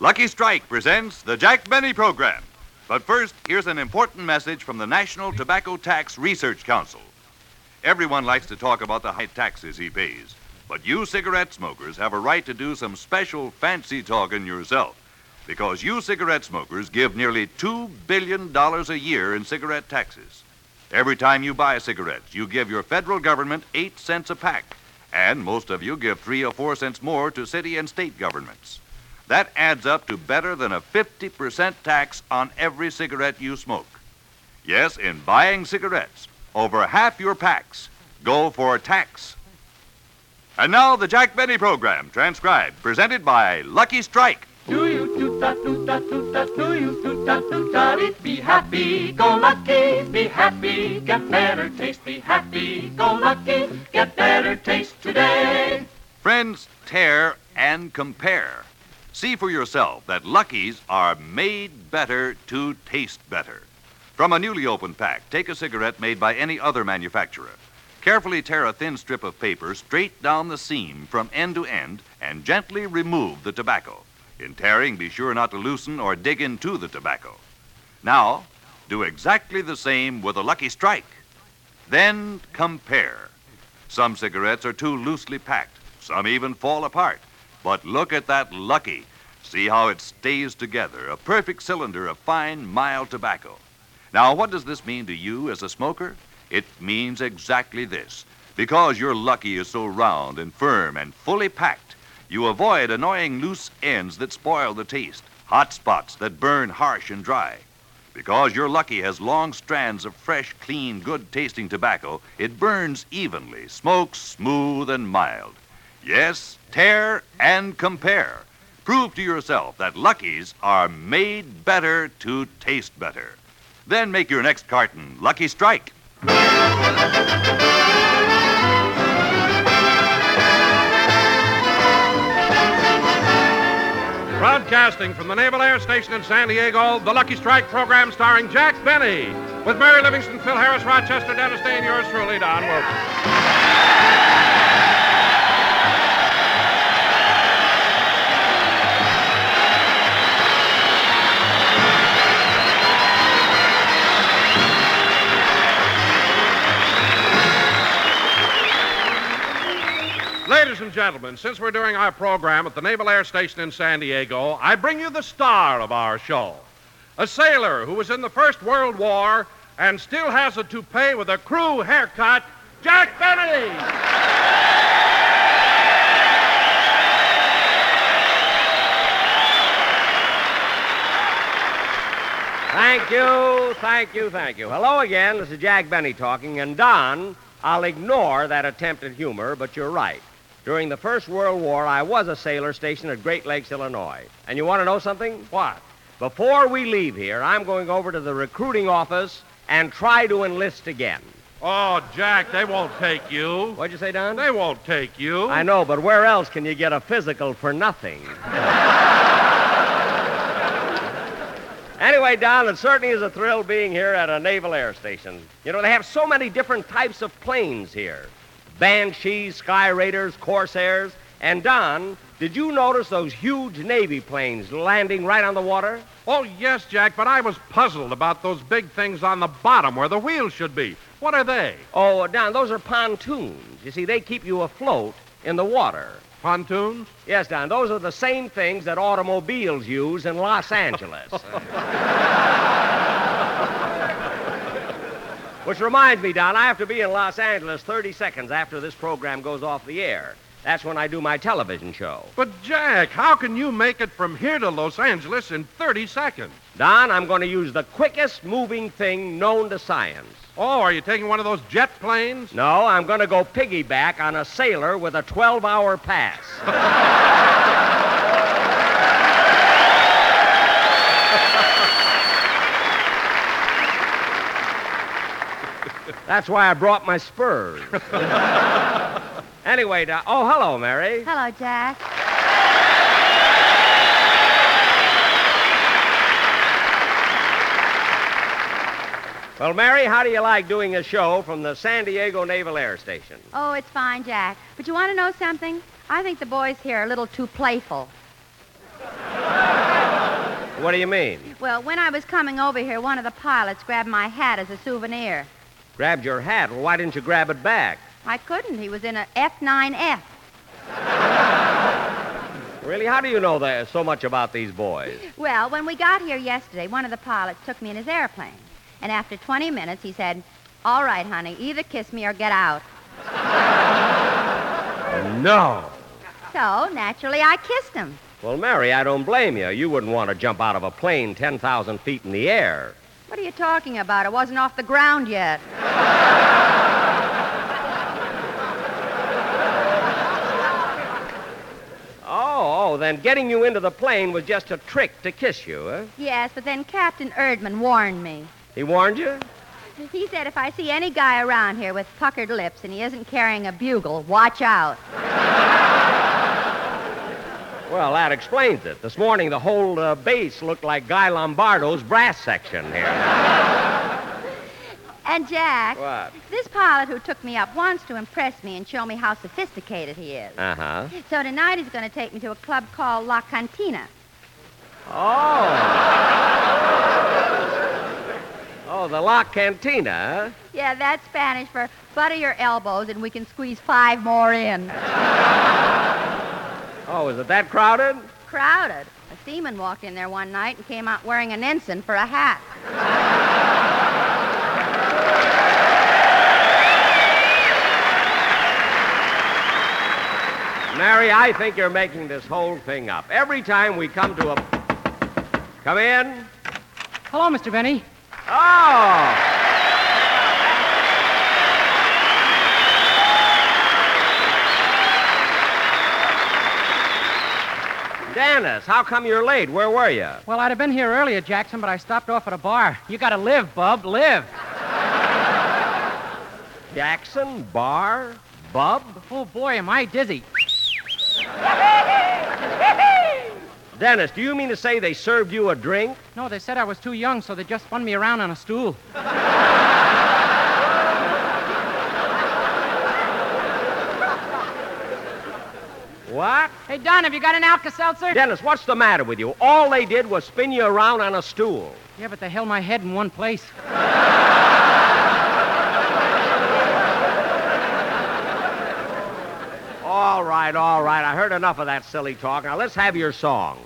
Lucky Strike presents the Jack Benny program. But first, here's an important message from the National Tobacco Tax Research Council. Everyone likes to talk about the high taxes he pays, but you cigarette smokers have a right to do some special fancy talking yourself because you cigarette smokers give nearly $2 billion a year in cigarette taxes. Every time you buy cigarettes, you give your federal government 8 cents a pack, and most of you give 3 or 4 cents more to city and state governments. That adds up to better than a 50% tax on every cigarette you smoke. Yes, in buying cigarettes, over half your packs go for tax. And now the Jack Benny program, transcribed, presented by Lucky Strike. Do you toot that toot that toot that do you toot that toot that Be happy, go lucky, be happy, get better taste, be happy, go lucky, get better taste today. Friends, tear and compare. See for yourself that Lucky's are made better to taste better. From a newly opened pack, take a cigarette made by any other manufacturer. Carefully tear a thin strip of paper straight down the seam from end to end and gently remove the tobacco. In tearing, be sure not to loosen or dig into the tobacco. Now, do exactly the same with a Lucky Strike. Then compare. Some cigarettes are too loosely packed, some even fall apart. But look at that Lucky. See how it stays together, a perfect cylinder of fine, mild tobacco. Now, what does this mean to you as a smoker? It means exactly this. Because your Lucky is so round and firm and fully packed, you avoid annoying loose ends that spoil the taste, hot spots that burn harsh and dry. Because your Lucky has long strands of fresh, clean, good tasting tobacco, it burns evenly, smokes smooth and mild. Yes, tear and compare. Prove to yourself that Lucky's are made better to taste better. Then make your next carton Lucky Strike. Broadcasting from the Naval Air Station in San Diego, the Lucky Strike program starring Jack Benny, with Mary Livingstone, Phil Harris, Rochester, Dennis Day, and yours truly, Don Wilson. Ladies and gentlemen, since we're doing our program at the Naval Air Station in San Diego, I bring you the star of our show. A sailor who was in the First World War and still has a toupee with a crew haircut, Jack Benny! Thank you, thank you, thank you. Hello again. This is Jack Benny talking. And Don, I'll ignore that attempt at humor, but you're right. During the First World War, I was a sailor stationed at Great Lakes, Illinois. And you want to know something? What? Before we leave here, I'm going over to the recruiting office and try to enlist again. Oh, Jack, they won't take you. What'd you say, Don? They won't take you. I know, but where else can you get a physical for nothing? anyway, Don, it certainly is a thrill being here at a naval air station. You know, they have so many different types of planes here Banshees, Sky Raiders, Corsairs. And, Don, did you notice those huge Navy planes landing right on the water? Oh, yes, Jack, but I was puzzled about those big things on the bottom where the wheels should be. What are they? Oh, Don, those are pontoons. You see, they keep you afloat in the water. Pontoons? Yes, Don, those are the same things that automobiles use in Los Angeles. Which reminds me, Don, I have to be in Los Angeles 30 seconds after this program goes off the air. That's when I do my television show. But, Jack, how can you make it from here to Los Angeles in 30 seconds? Don, I'm going to use the quickest moving thing known to science. Oh, are you taking one of those jet planes? No, I'm going to go piggyback on a sailor with a 12 hour pass. That's why I brought my spurs. anyway, Don, oh, hello, Mary. Hello, Jack. Well, Mary, how do you like doing a show from the San Diego Naval Air Station? Oh, it's fine, Jack. But you want to know something? I think the boys here are a little too playful. What do you mean? Well, when I was coming over here, one of the pilots grabbed my hat as a souvenir. Grabbed your hat. Well, why didn't you grab it back? I couldn't. He was in a F9F. Really? How do you know there so much about these boys? Well, when we got here yesterday, one of the pilots took me in his airplane. And after 20 minutes, he said, All right, honey, either kiss me or get out. No. So, naturally, I kissed him. Well, Mary, I don't blame you. You wouldn't want to jump out of a plane 10,000 feet in the air. What are you talking about? It wasn't off the ground yet. Oh, oh, then getting you into the plane was just a trick to kiss you, huh? Yes, but then Captain Erdman warned me. He warned you? He said if I see any guy around here with puckered lips and he isn't carrying a bugle, watch out. Well, that explains it. This morning, the whole uh, base looked like Guy Lombardo's brass section here. And Jack, What? this pilot who took me up wants to impress me and show me how sophisticated he is. Uh huh. So tonight he's going to take me to a club called La Cantina. Oh. Oh, the La Cantina, huh? Yeah, that's Spanish for butter your elbows and we can squeeze five more in. Oh, is it that crowded? Crowded. A seaman walked in there one night and came out wearing an ensign for a hat. Mary, I think you're making this whole thing up. Every time we come to a. Come in. Hello, Mr. Benny. Oh! Dennis, how come you're late? Where were you? Well, I'd have been here earlier, Jackson, but I stopped off at a bar. You gotta live, Bub. Live. Jackson, Bar, Bub? Oh, boy, am I dizzy. Dennis, do you mean to say they served you a drink? No, they said I was too young, so they just spun me around on a stool. What? Hey, Don, have you got an Alka-Seltzer? Dennis, what's the matter with you? All they did was spin you around on a stool. Yeah, but they held my head in one place. All right, all right. I heard enough of that silly talk. Now let's have your song,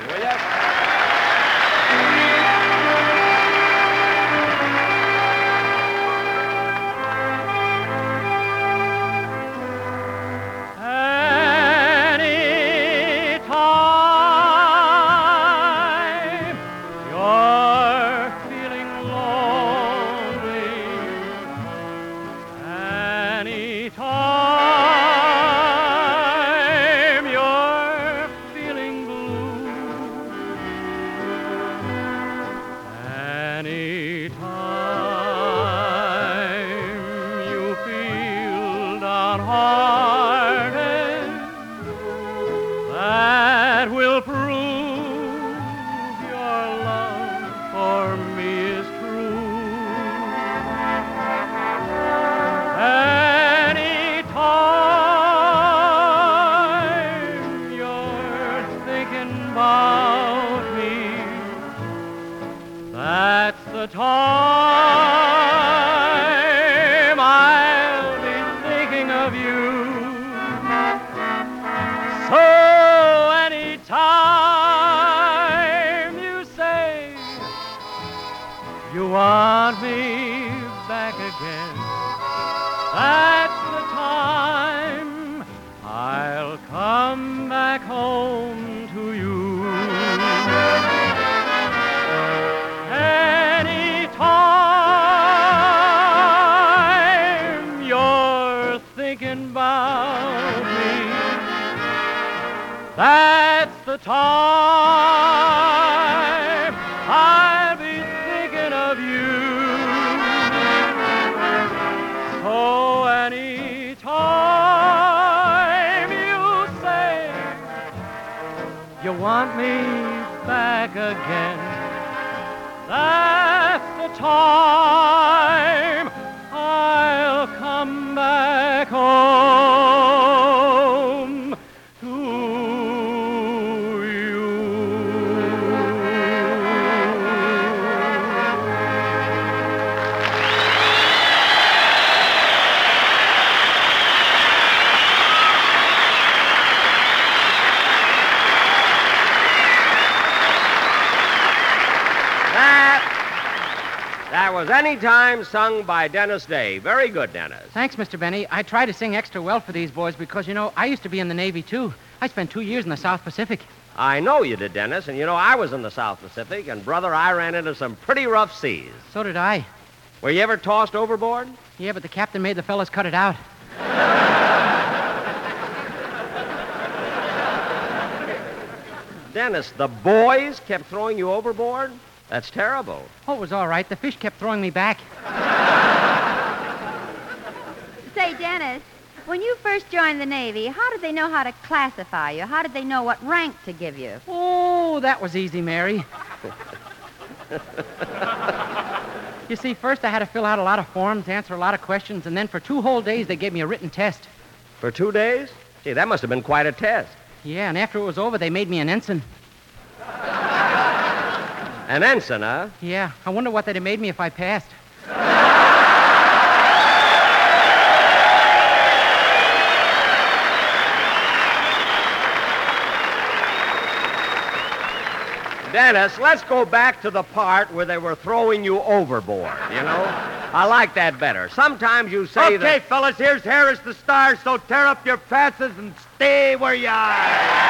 the time I'll be thinking of you. So anytime you say you want me back again, that's the time was Any Time sung by Dennis Day. Very good, Dennis. Thanks, Mr. Benny. I try to sing extra well for these boys because, you know, I used to be in the Navy, too. I spent two years in the South Pacific. I know you did, Dennis, and you know I was in the South Pacific, and brother, I ran into some pretty rough seas. So did I. Were you ever tossed overboard? Yeah, but the captain made the fellas cut it out. Dennis, the boys kept throwing you overboard? That's terrible. Oh, it was all right. The fish kept throwing me back. Say, Dennis, when you first joined the Navy, how did they know how to classify you? How did they know what rank to give you? Oh, that was easy, Mary. you see, first I had to fill out a lot of forms, answer a lot of questions, and then for two whole days they gave me a written test. For two days? Gee, that must have been quite a test. Yeah, and after it was over, they made me an ensign. An ensign, huh? Yeah, I wonder what they'd have made me if I passed. Dennis, let's go back to the part where they were throwing you overboard, you know? I like that better. Sometimes you say Okay, that... fellas, here's Harris the Star, so tear up your passes and stay where you are.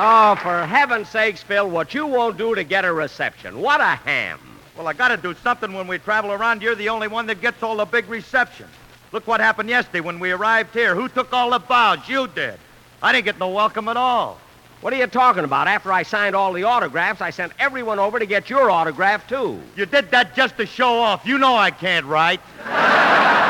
Oh, for heaven's sakes, Phil, what you won't do to get a reception. What a ham. Well, I gotta do something when we travel around. You're the only one that gets all the big receptions. Look what happened yesterday when we arrived here. Who took all the bows? You did. I didn't get no welcome at all. What are you talking about? After I signed all the autographs, I sent everyone over to get your autograph, too. You did that just to show off. You know I can't write.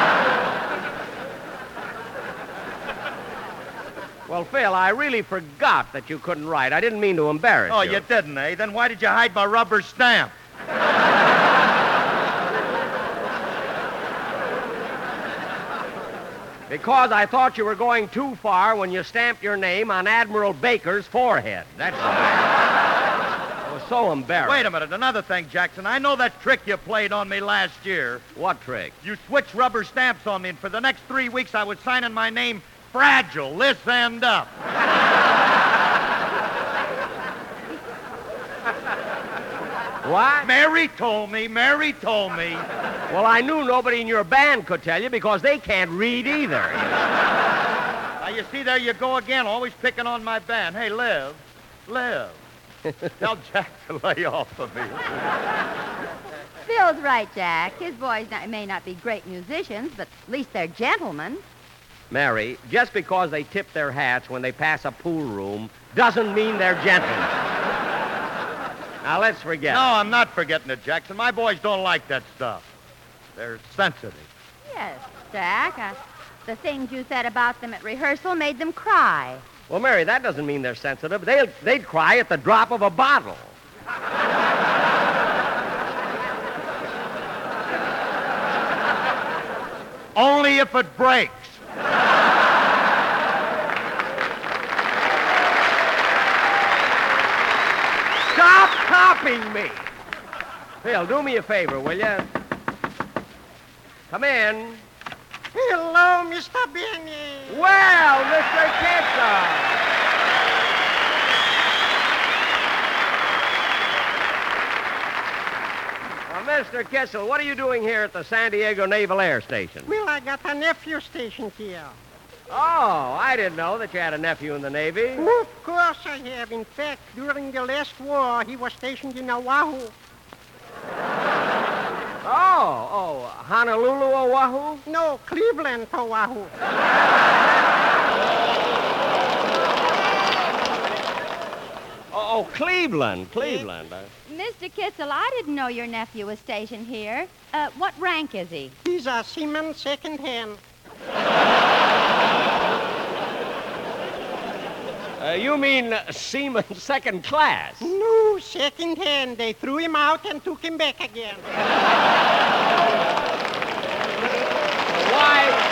Well, Phil, I really forgot that you couldn't write. I didn't mean to embarrass you. Oh, you. you didn't, eh? Then why did you hide my rubber stamp? Because I thought you were going too far when you stamped your name on Admiral Baker's forehead. That's why. I was so embarrassed. Wait a minute. Another thing, Jackson. I know that trick you played on me last year. What trick? You switched rubber stamps on me, and for the next three weeks I was signing my name fragile, this end up. What? Mary told me. Mary told me. Well, I knew nobody in your band could tell you because they can't read either. Now, you see, there you go again, always picking on my band. Hey, live. Live. Tell Jack to lay off of me. Phil's right, Jack. His boys not, may not be great musicians, but at least they're gentlemen. Mary, just because they tip their hats when they pass a pool room doesn't mean they're gentlemen. now, let's forget. No. I'm not forgetting it, Jackson. My boys don't like that stuff. They're sensitive. Yes, Jack. Uh, the things you said about them at rehearsal made them cry. Well, Mary, that doesn't mean they're sensitive. They'll, they'd cry at the drop of a bottle. Only if it breaks. Stop copying me. Phil, do me a favor, will you? Come in. Hello, Mr. Benny. Well, Mr. Kitzel. Well, Mr. Kitzel, what are you doing here at the San Diego Naval Air Station? Well, I got a nephew stationed here. Oh, I didn't know that you had a nephew in the Navy. Of course I have. In fact, during the last war, he was stationed in Oahu. Oh, oh, Honolulu, Oahu? No, Cleveland, Oahu. Oh, Cleveland, Cleveland. Uh, Mr. Kitzel, I didn't know your nephew was stationed here. Uh, what rank is he? He's a seaman second hand. uh, you mean uh, seaman second class? No, second hand. They threw him out and took him back again. Why?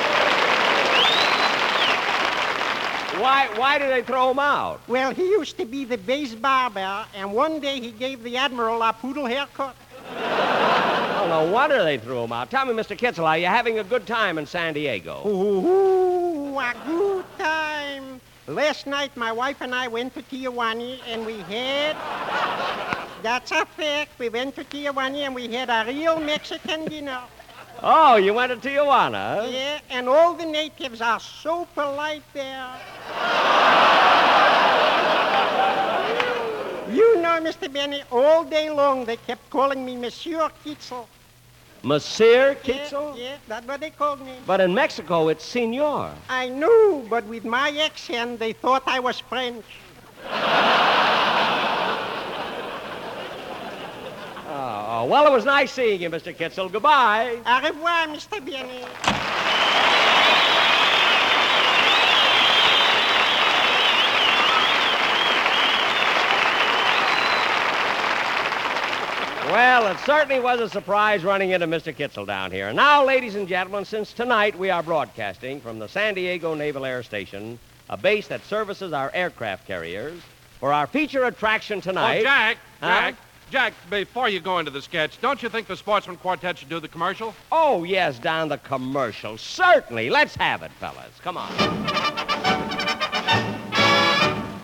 Why, why did they throw him out? Well, he used to be the base barber, and one day he gave the admiral a poodle haircut. Oh, no wonder they threw him out. Tell me, Mr. Kitzel, are you having a good time in San Diego? Ooh, a good time. Last night, my wife and I went to Tijuana, and we had. That's a fact. We went to Tijuana, and we had a real Mexican dinner. Oh, you went to Tijuana? huh? Yeah, and all the natives are so polite there. You know, Mr. Benny, all day long they kept calling me Monsieur Kitzel. Monsieur Yeah, Kitzel? yeah, that's what they called me. But in Mexico, it's Senor. I knew, but with my accent, they thought I was French. Oh, well, it was nice seeing you, Mr. Kitzel. Goodbye. Au revoir, Mr. Benny. Well, it certainly was a surprise running into Mr. Kitzel down here. Now, ladies and gentlemen, since tonight we are broadcasting from the San Diego Naval Air Station, a base that services our aircraft carriers, for our feature attraction tonight. Oh, Jack, Huh? Jack, Jack, before you go into the sketch, don't you think the Sportsmen Quartet should do the commercial? Oh, yes, down the commercial. Certainly. Let's have it, fellas. Come on.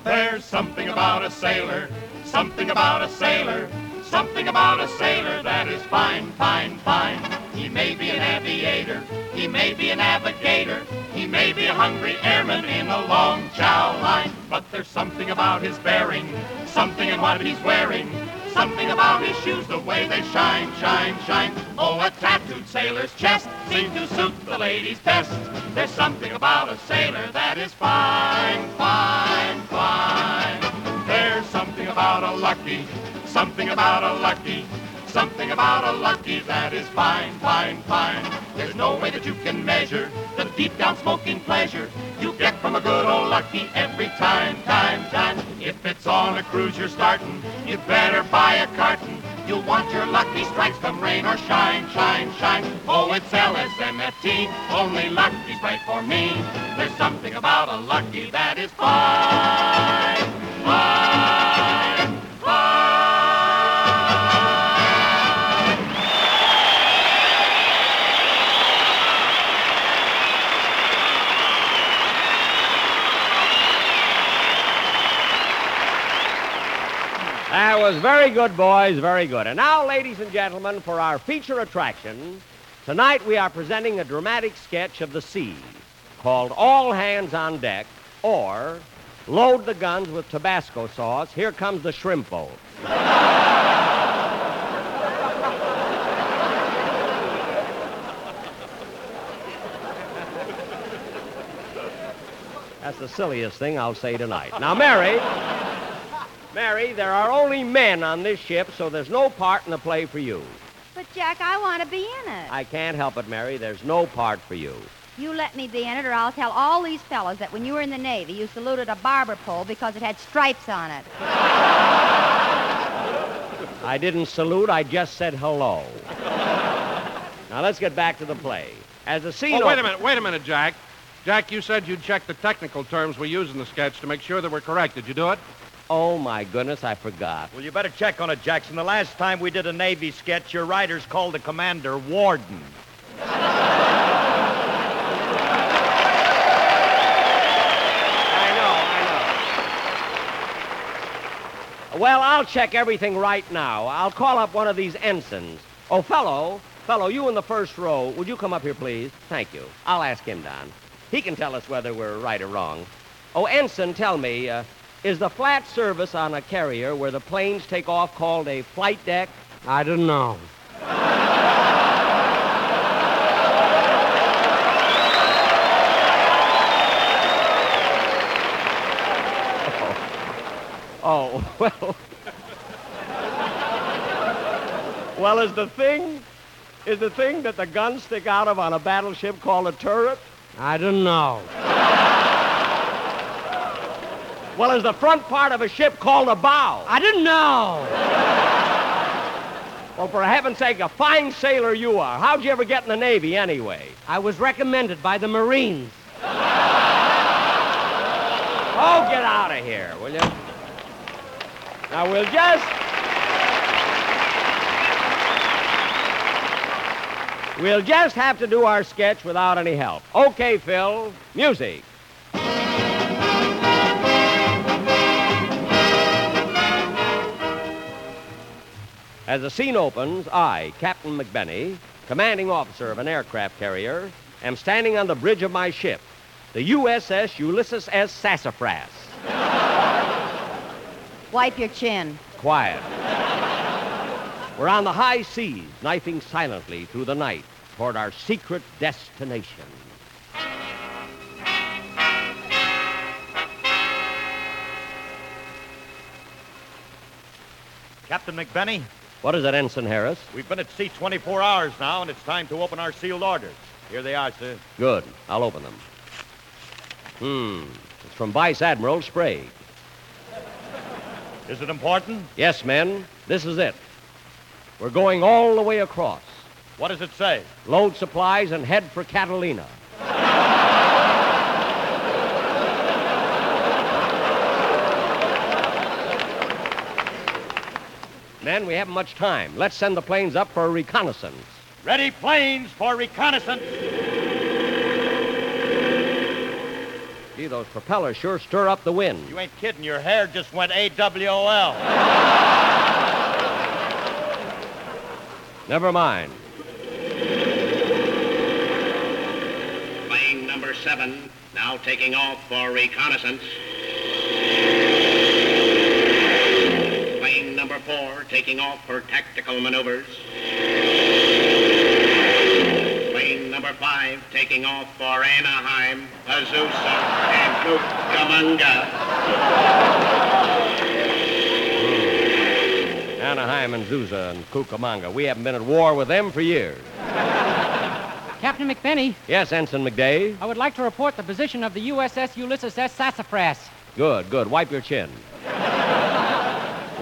There's something about a sailor, something about a sailor, something about a sailor that is fine, fine, fine. He may be an aviator, he may be a navigator, he may be a hungry airman in a long chow line, but there's something about his bearing, something in what he's wearing. Something about his shoes, the way they shine, shine, shine. Oh, a tattooed sailor's chest seems to suit the ladies best. There's something about a sailor that is fine, fine, fine. There's something about a lucky, something about a lucky, something about a lucky that is fine, fine, fine. There's no way that you can measure the deep down smoking pleasure you get from a good old lucky every time, time, time. If it's on a cruise you're starting, you better buy a carton. You'll want your lucky strikes come rain or shine, shine, shine. Oh, it's LSMFT, only lucky's right for me. There's something about a lucky that is fine, was very good, boys, very good. And now, ladies and gentlemen, for our feature attraction, tonight we are presenting a dramatic sketch of the sea called All Hands on Deck or Load the Guns with Tabasco Sauce. Here comes the shrimp boat. That's the silliest thing I'll say tonight. Now, Mary. Mary, there are only men on this ship, so there's no part in the play for you. But, Jack, I want to be in it. I can't help it, Mary. There's no part for you. You let me be in it, or I'll tell all these fellows that when you were in the Navy, you saluted a barber pole because it had stripes on it. I didn't salute, I just said hello. now let's get back to the play. As the scene Oh, wait a minute, wait a minute, Jack. Jack, you said you'd check the technical terms we use in the sketch to make sure that we're correct. Did you do it? Oh my goodness, I forgot. Well, you better check on it, Jackson. The last time we did a Navy sketch, your writers called the commander Warden. I know, I know. Well, I'll check everything right now. I'll call up one of these ensigns. Oh, fellow, fellow, you in the first row, would you come up here, please? Thank you. I'll ask him, Don. He can tell us whether we're right or wrong. Oh, ensign, tell me, uh, is the flat service on a carrier where the planes take off called a flight deck? I don't know. Oh, well. well, is the thing, is the thing that the guns stick out of on a battleship called a turret? I don't know. Well, is the front part of a ship called a bow? I didn't know. Well, for heaven's sake, a fine sailor you are. How'd you ever get in the Navy anyway? I was recommended by the Marines. Oh, get out of here, will you? Now, we'll just. We'll just have to do our sketch without any help. Okay, Phil. Music. As the scene opens, I, Captain McBenney, commanding officer of an aircraft carrier, am standing on the bridge of my ship, the USS Ulysses S. Sassafras. Wipe your chin. Quiet. We're on the high seas, knifing silently through the night toward our secret destination. Captain McBenney, What is it, Ensign Harris? we've been at sea 24 hours now, and it's time to open our sealed orders. Here they are, sir. Good. I'll open them. Hmm. It's from Vice Admiral Sprague. Is it important? Yes, men. This is it. We're going all the way across. What does it say? Load supplies and head for Catalina. Men, we haven't much time. Let's send the planes up for a reconnaissance. Ready planes for reconnaissance. Gee, those propellers sure stir up the wind. You ain't kidding. Your hair just went AWOL. Never mind. Plane number seven now taking off for reconnaissance. taking off for tactical maneuvers. Plane number 5 taking off for Anaheim, Azusa, and Cucamonga. Hmm. Anaheim and Zusa and Cucamonga. We haven't been at war with them for years. Captain McBenny. Yes, Ensign McDay. I would like to report the position of the USS Ulysses S. Sassafras. Good, good. Wipe your chin.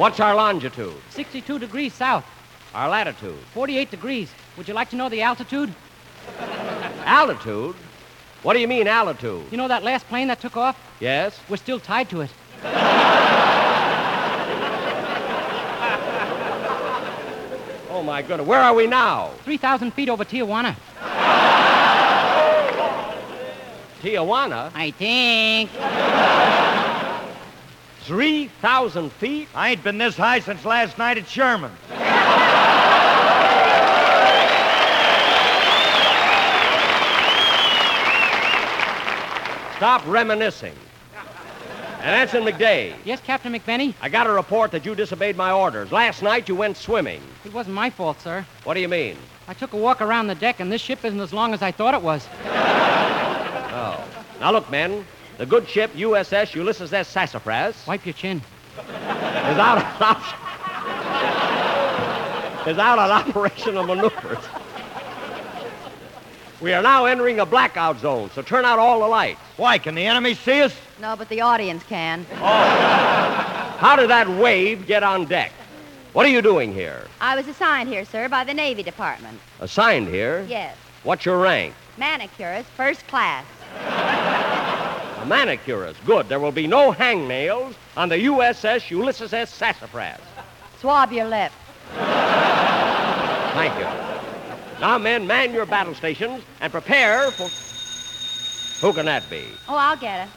What's our longitude? 62 degrees south, Our latitude? 48 degrees. Would you like to know the altitude? Altitude? What do you mean, altitude? You know that last plane that took off? Yes? We're still tied to it. Oh, my goodness. Where are we now? 3,000 feet over Tijuana. Tijuana? I think. 3,000 feet? I ain't been this high since last night at Sherman. Stop reminiscing. And Ensign McDay, Yes, Captain McBenney? I got a report that you disobeyed my orders. Last night you went swimming. It wasn't my fault, sir. What do you mean? I took a walk around the deck, and this ship isn't as long as I thought it was. Oh. Now look, men. The good ship USS Ulysses S. Sassafras Wipe your chin. is out of op- is out on operational maneuvers. We are now entering a blackout zone, so turn out all the lights. Why, can the enemy see us? No, but the audience can. Oh. How did that wave get on deck? What are you doing here? I was assigned here, sir, by the Navy Department. Assigned here? Yes. What's your rank? Manicurist, first class. A manicurist. Good. There will be no hangnails on the USS Ulysses S. Sassafras. Swab your lip. Thank you. Now, men, man your battle stations and prepare for. Who can that be? Oh, I'll get it.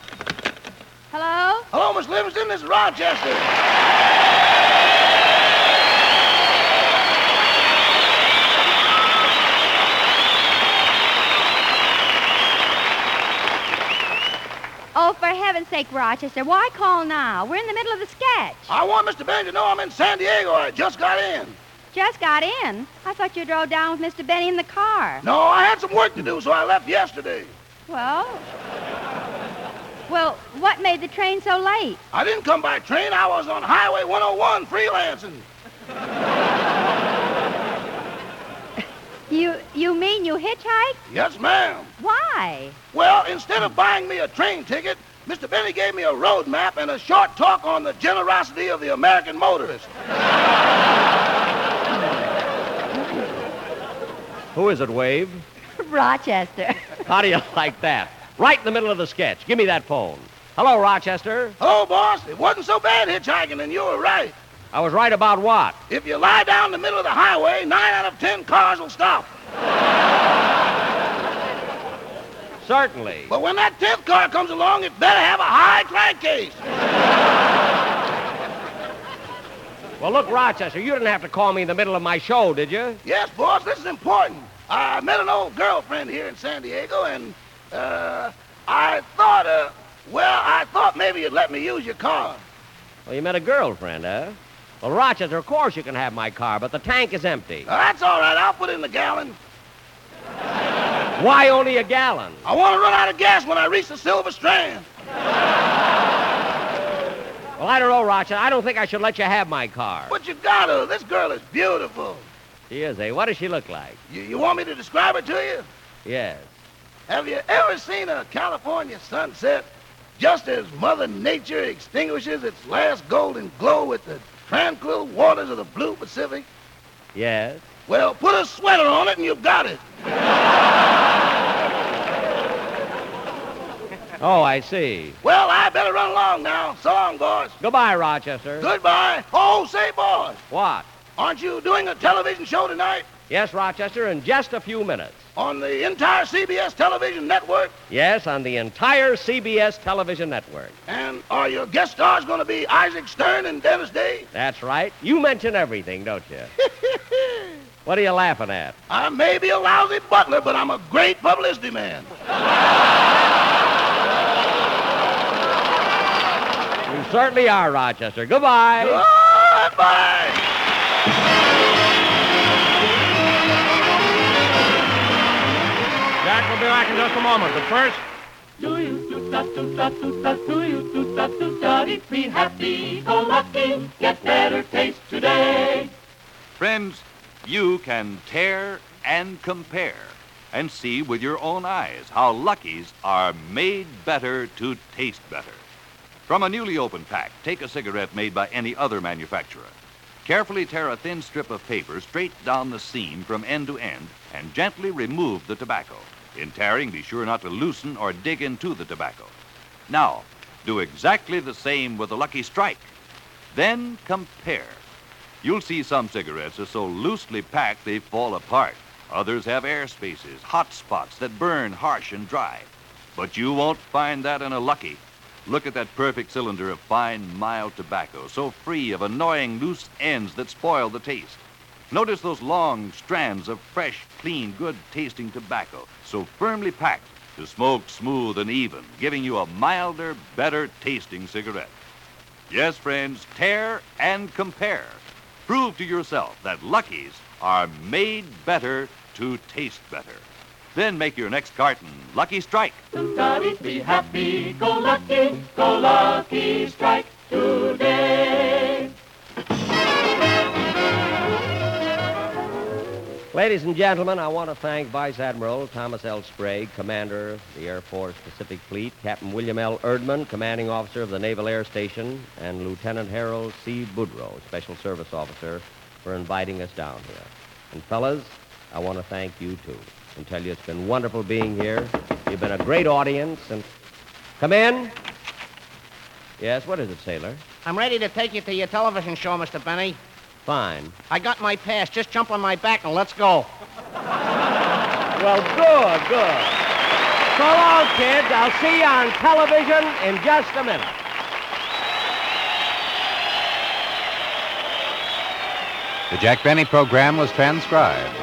Hello? Hello, Miss Livingstone. This is Rochester. Oh, for heaven's sake, Rochester, why call now? We're in the middle of the sketch. I want Mr. Benny to know I'm in San Diego. I just got in. Just got in. I thought you drove down with Mr. Benny in the car. No, I had some work to do, so I left yesterday. Well, well, what made the train so late? I didn't come by train. I was on Highway 101 freelancing. You you mean you hitchhiked? Yes, ma'am. Why? Well, instead of buying me a train ticket, Mr. Benny gave me a road map and a short talk on the generosity of the American motorist. Who is it, Wave? Rochester. How do you like that? Right in the middle of the sketch. Give me that phone. Hello, Rochester. Hello, boss. It wasn't so bad hitchhiking, and you were right. I was right about what? If you lie down in the middle of the highway, nine out of ten cars will stop. Certainly. But when that 10th car comes along, it better have a high crankcase. Well, look, Rochester, you didn't have to call me in the middle of my show, did you? Yes, boss, this is important. I met an old girlfriend here in San Diego, and, uh, I thought, uh, well, I thought maybe you'd let me use your car. Well, you met a girlfriend, huh? Well, Rochester, of course you can have my car, but the tank is empty. Now, that's all right. I'll put in the gallon. Why only a gallon? I want to run out of gas when I reach the Silver Strand. Well, I don't know, Rochester. I don't think I should let you have my car. But you gotta. This girl is beautiful. She is, eh? What does she look like? You, you want me to describe her to you? Yes. Have you ever seen a California sunset just as Mother Nature extinguishes its last golden glow with the tranquil waters of the blue Pacific? Yes. Well, put a sweater on it and you've got it. Oh, I see. Well, I better run along now. So long, boys. Goodbye, Rochester. Goodbye. Oh, say, boys, What? aren't you doing a television show tonight Yes, Rochester, in just a few minutes. on the entire CBS television network? Yes, on the entire CBS television network. And are your guest stars going to be Isaac Stern and Dennis Day? That's right. You mention everything, don't you? what are you laughing at? I may be a lousy butler, but I'm a great publicity man. certainly are, Rochester. Goodbye. Goodbye. Jack will be back in just a moment, but first, Do you toot ta toot ta toot ta do you toot ta toot ta be happy go lucky get better taste today. Friends, you can tear and compare and see with your own eyes how Lucky's are made better to taste better. From a newly opened pack, take a cigarette made by any other manufacturer. Carefully tear a thin strip of paper straight down the seam from end to end and gently remove the tobacco. In tearing, be sure not to loosen or dig into the tobacco. Now, do exactly the same with the Lucky Strike. Then compare. You'll see some cigarettes are so loosely packed they fall apart. Others have air spaces, hot spots that burn harsh and dry. But you won't find that in a Lucky. Look at that perfect cylinder of fine, mild tobacco, so free of annoying loose ends that spoil the taste. Notice those long strands of fresh, clean, good tasting tobacco, so firmly packed to smoke smooth and even, giving you a milder, better tasting cigarette. Yes, friends, tear and compare. Prove to yourself that Lucky's are made better to taste better. Then make your next carton Lucky Strike. Toot be happy go lucky go lucky strike today. Ladies and gentlemen, I want to thank Vice Admiral Thomas L. Sprague, Commander of the Air Force Pacific Fleet, Captain William L. Erdman, Commanding Officer of the Naval Air Station, and Lieutenant Harold C. Boudreau, Special Service Officer, for inviting us down here. And fellas, I want to thank you too and tell you it's been wonderful being here. You've been a great audience, and come in. Yes, what is it, sailor? I'm ready to take you to your television show, Mr. Benny. Fine. I got my pass. Just jump on my back and let's go. Well, good, good. So long, kids. I'll see you on television in just a minute. The Jack Benny program was transcribed.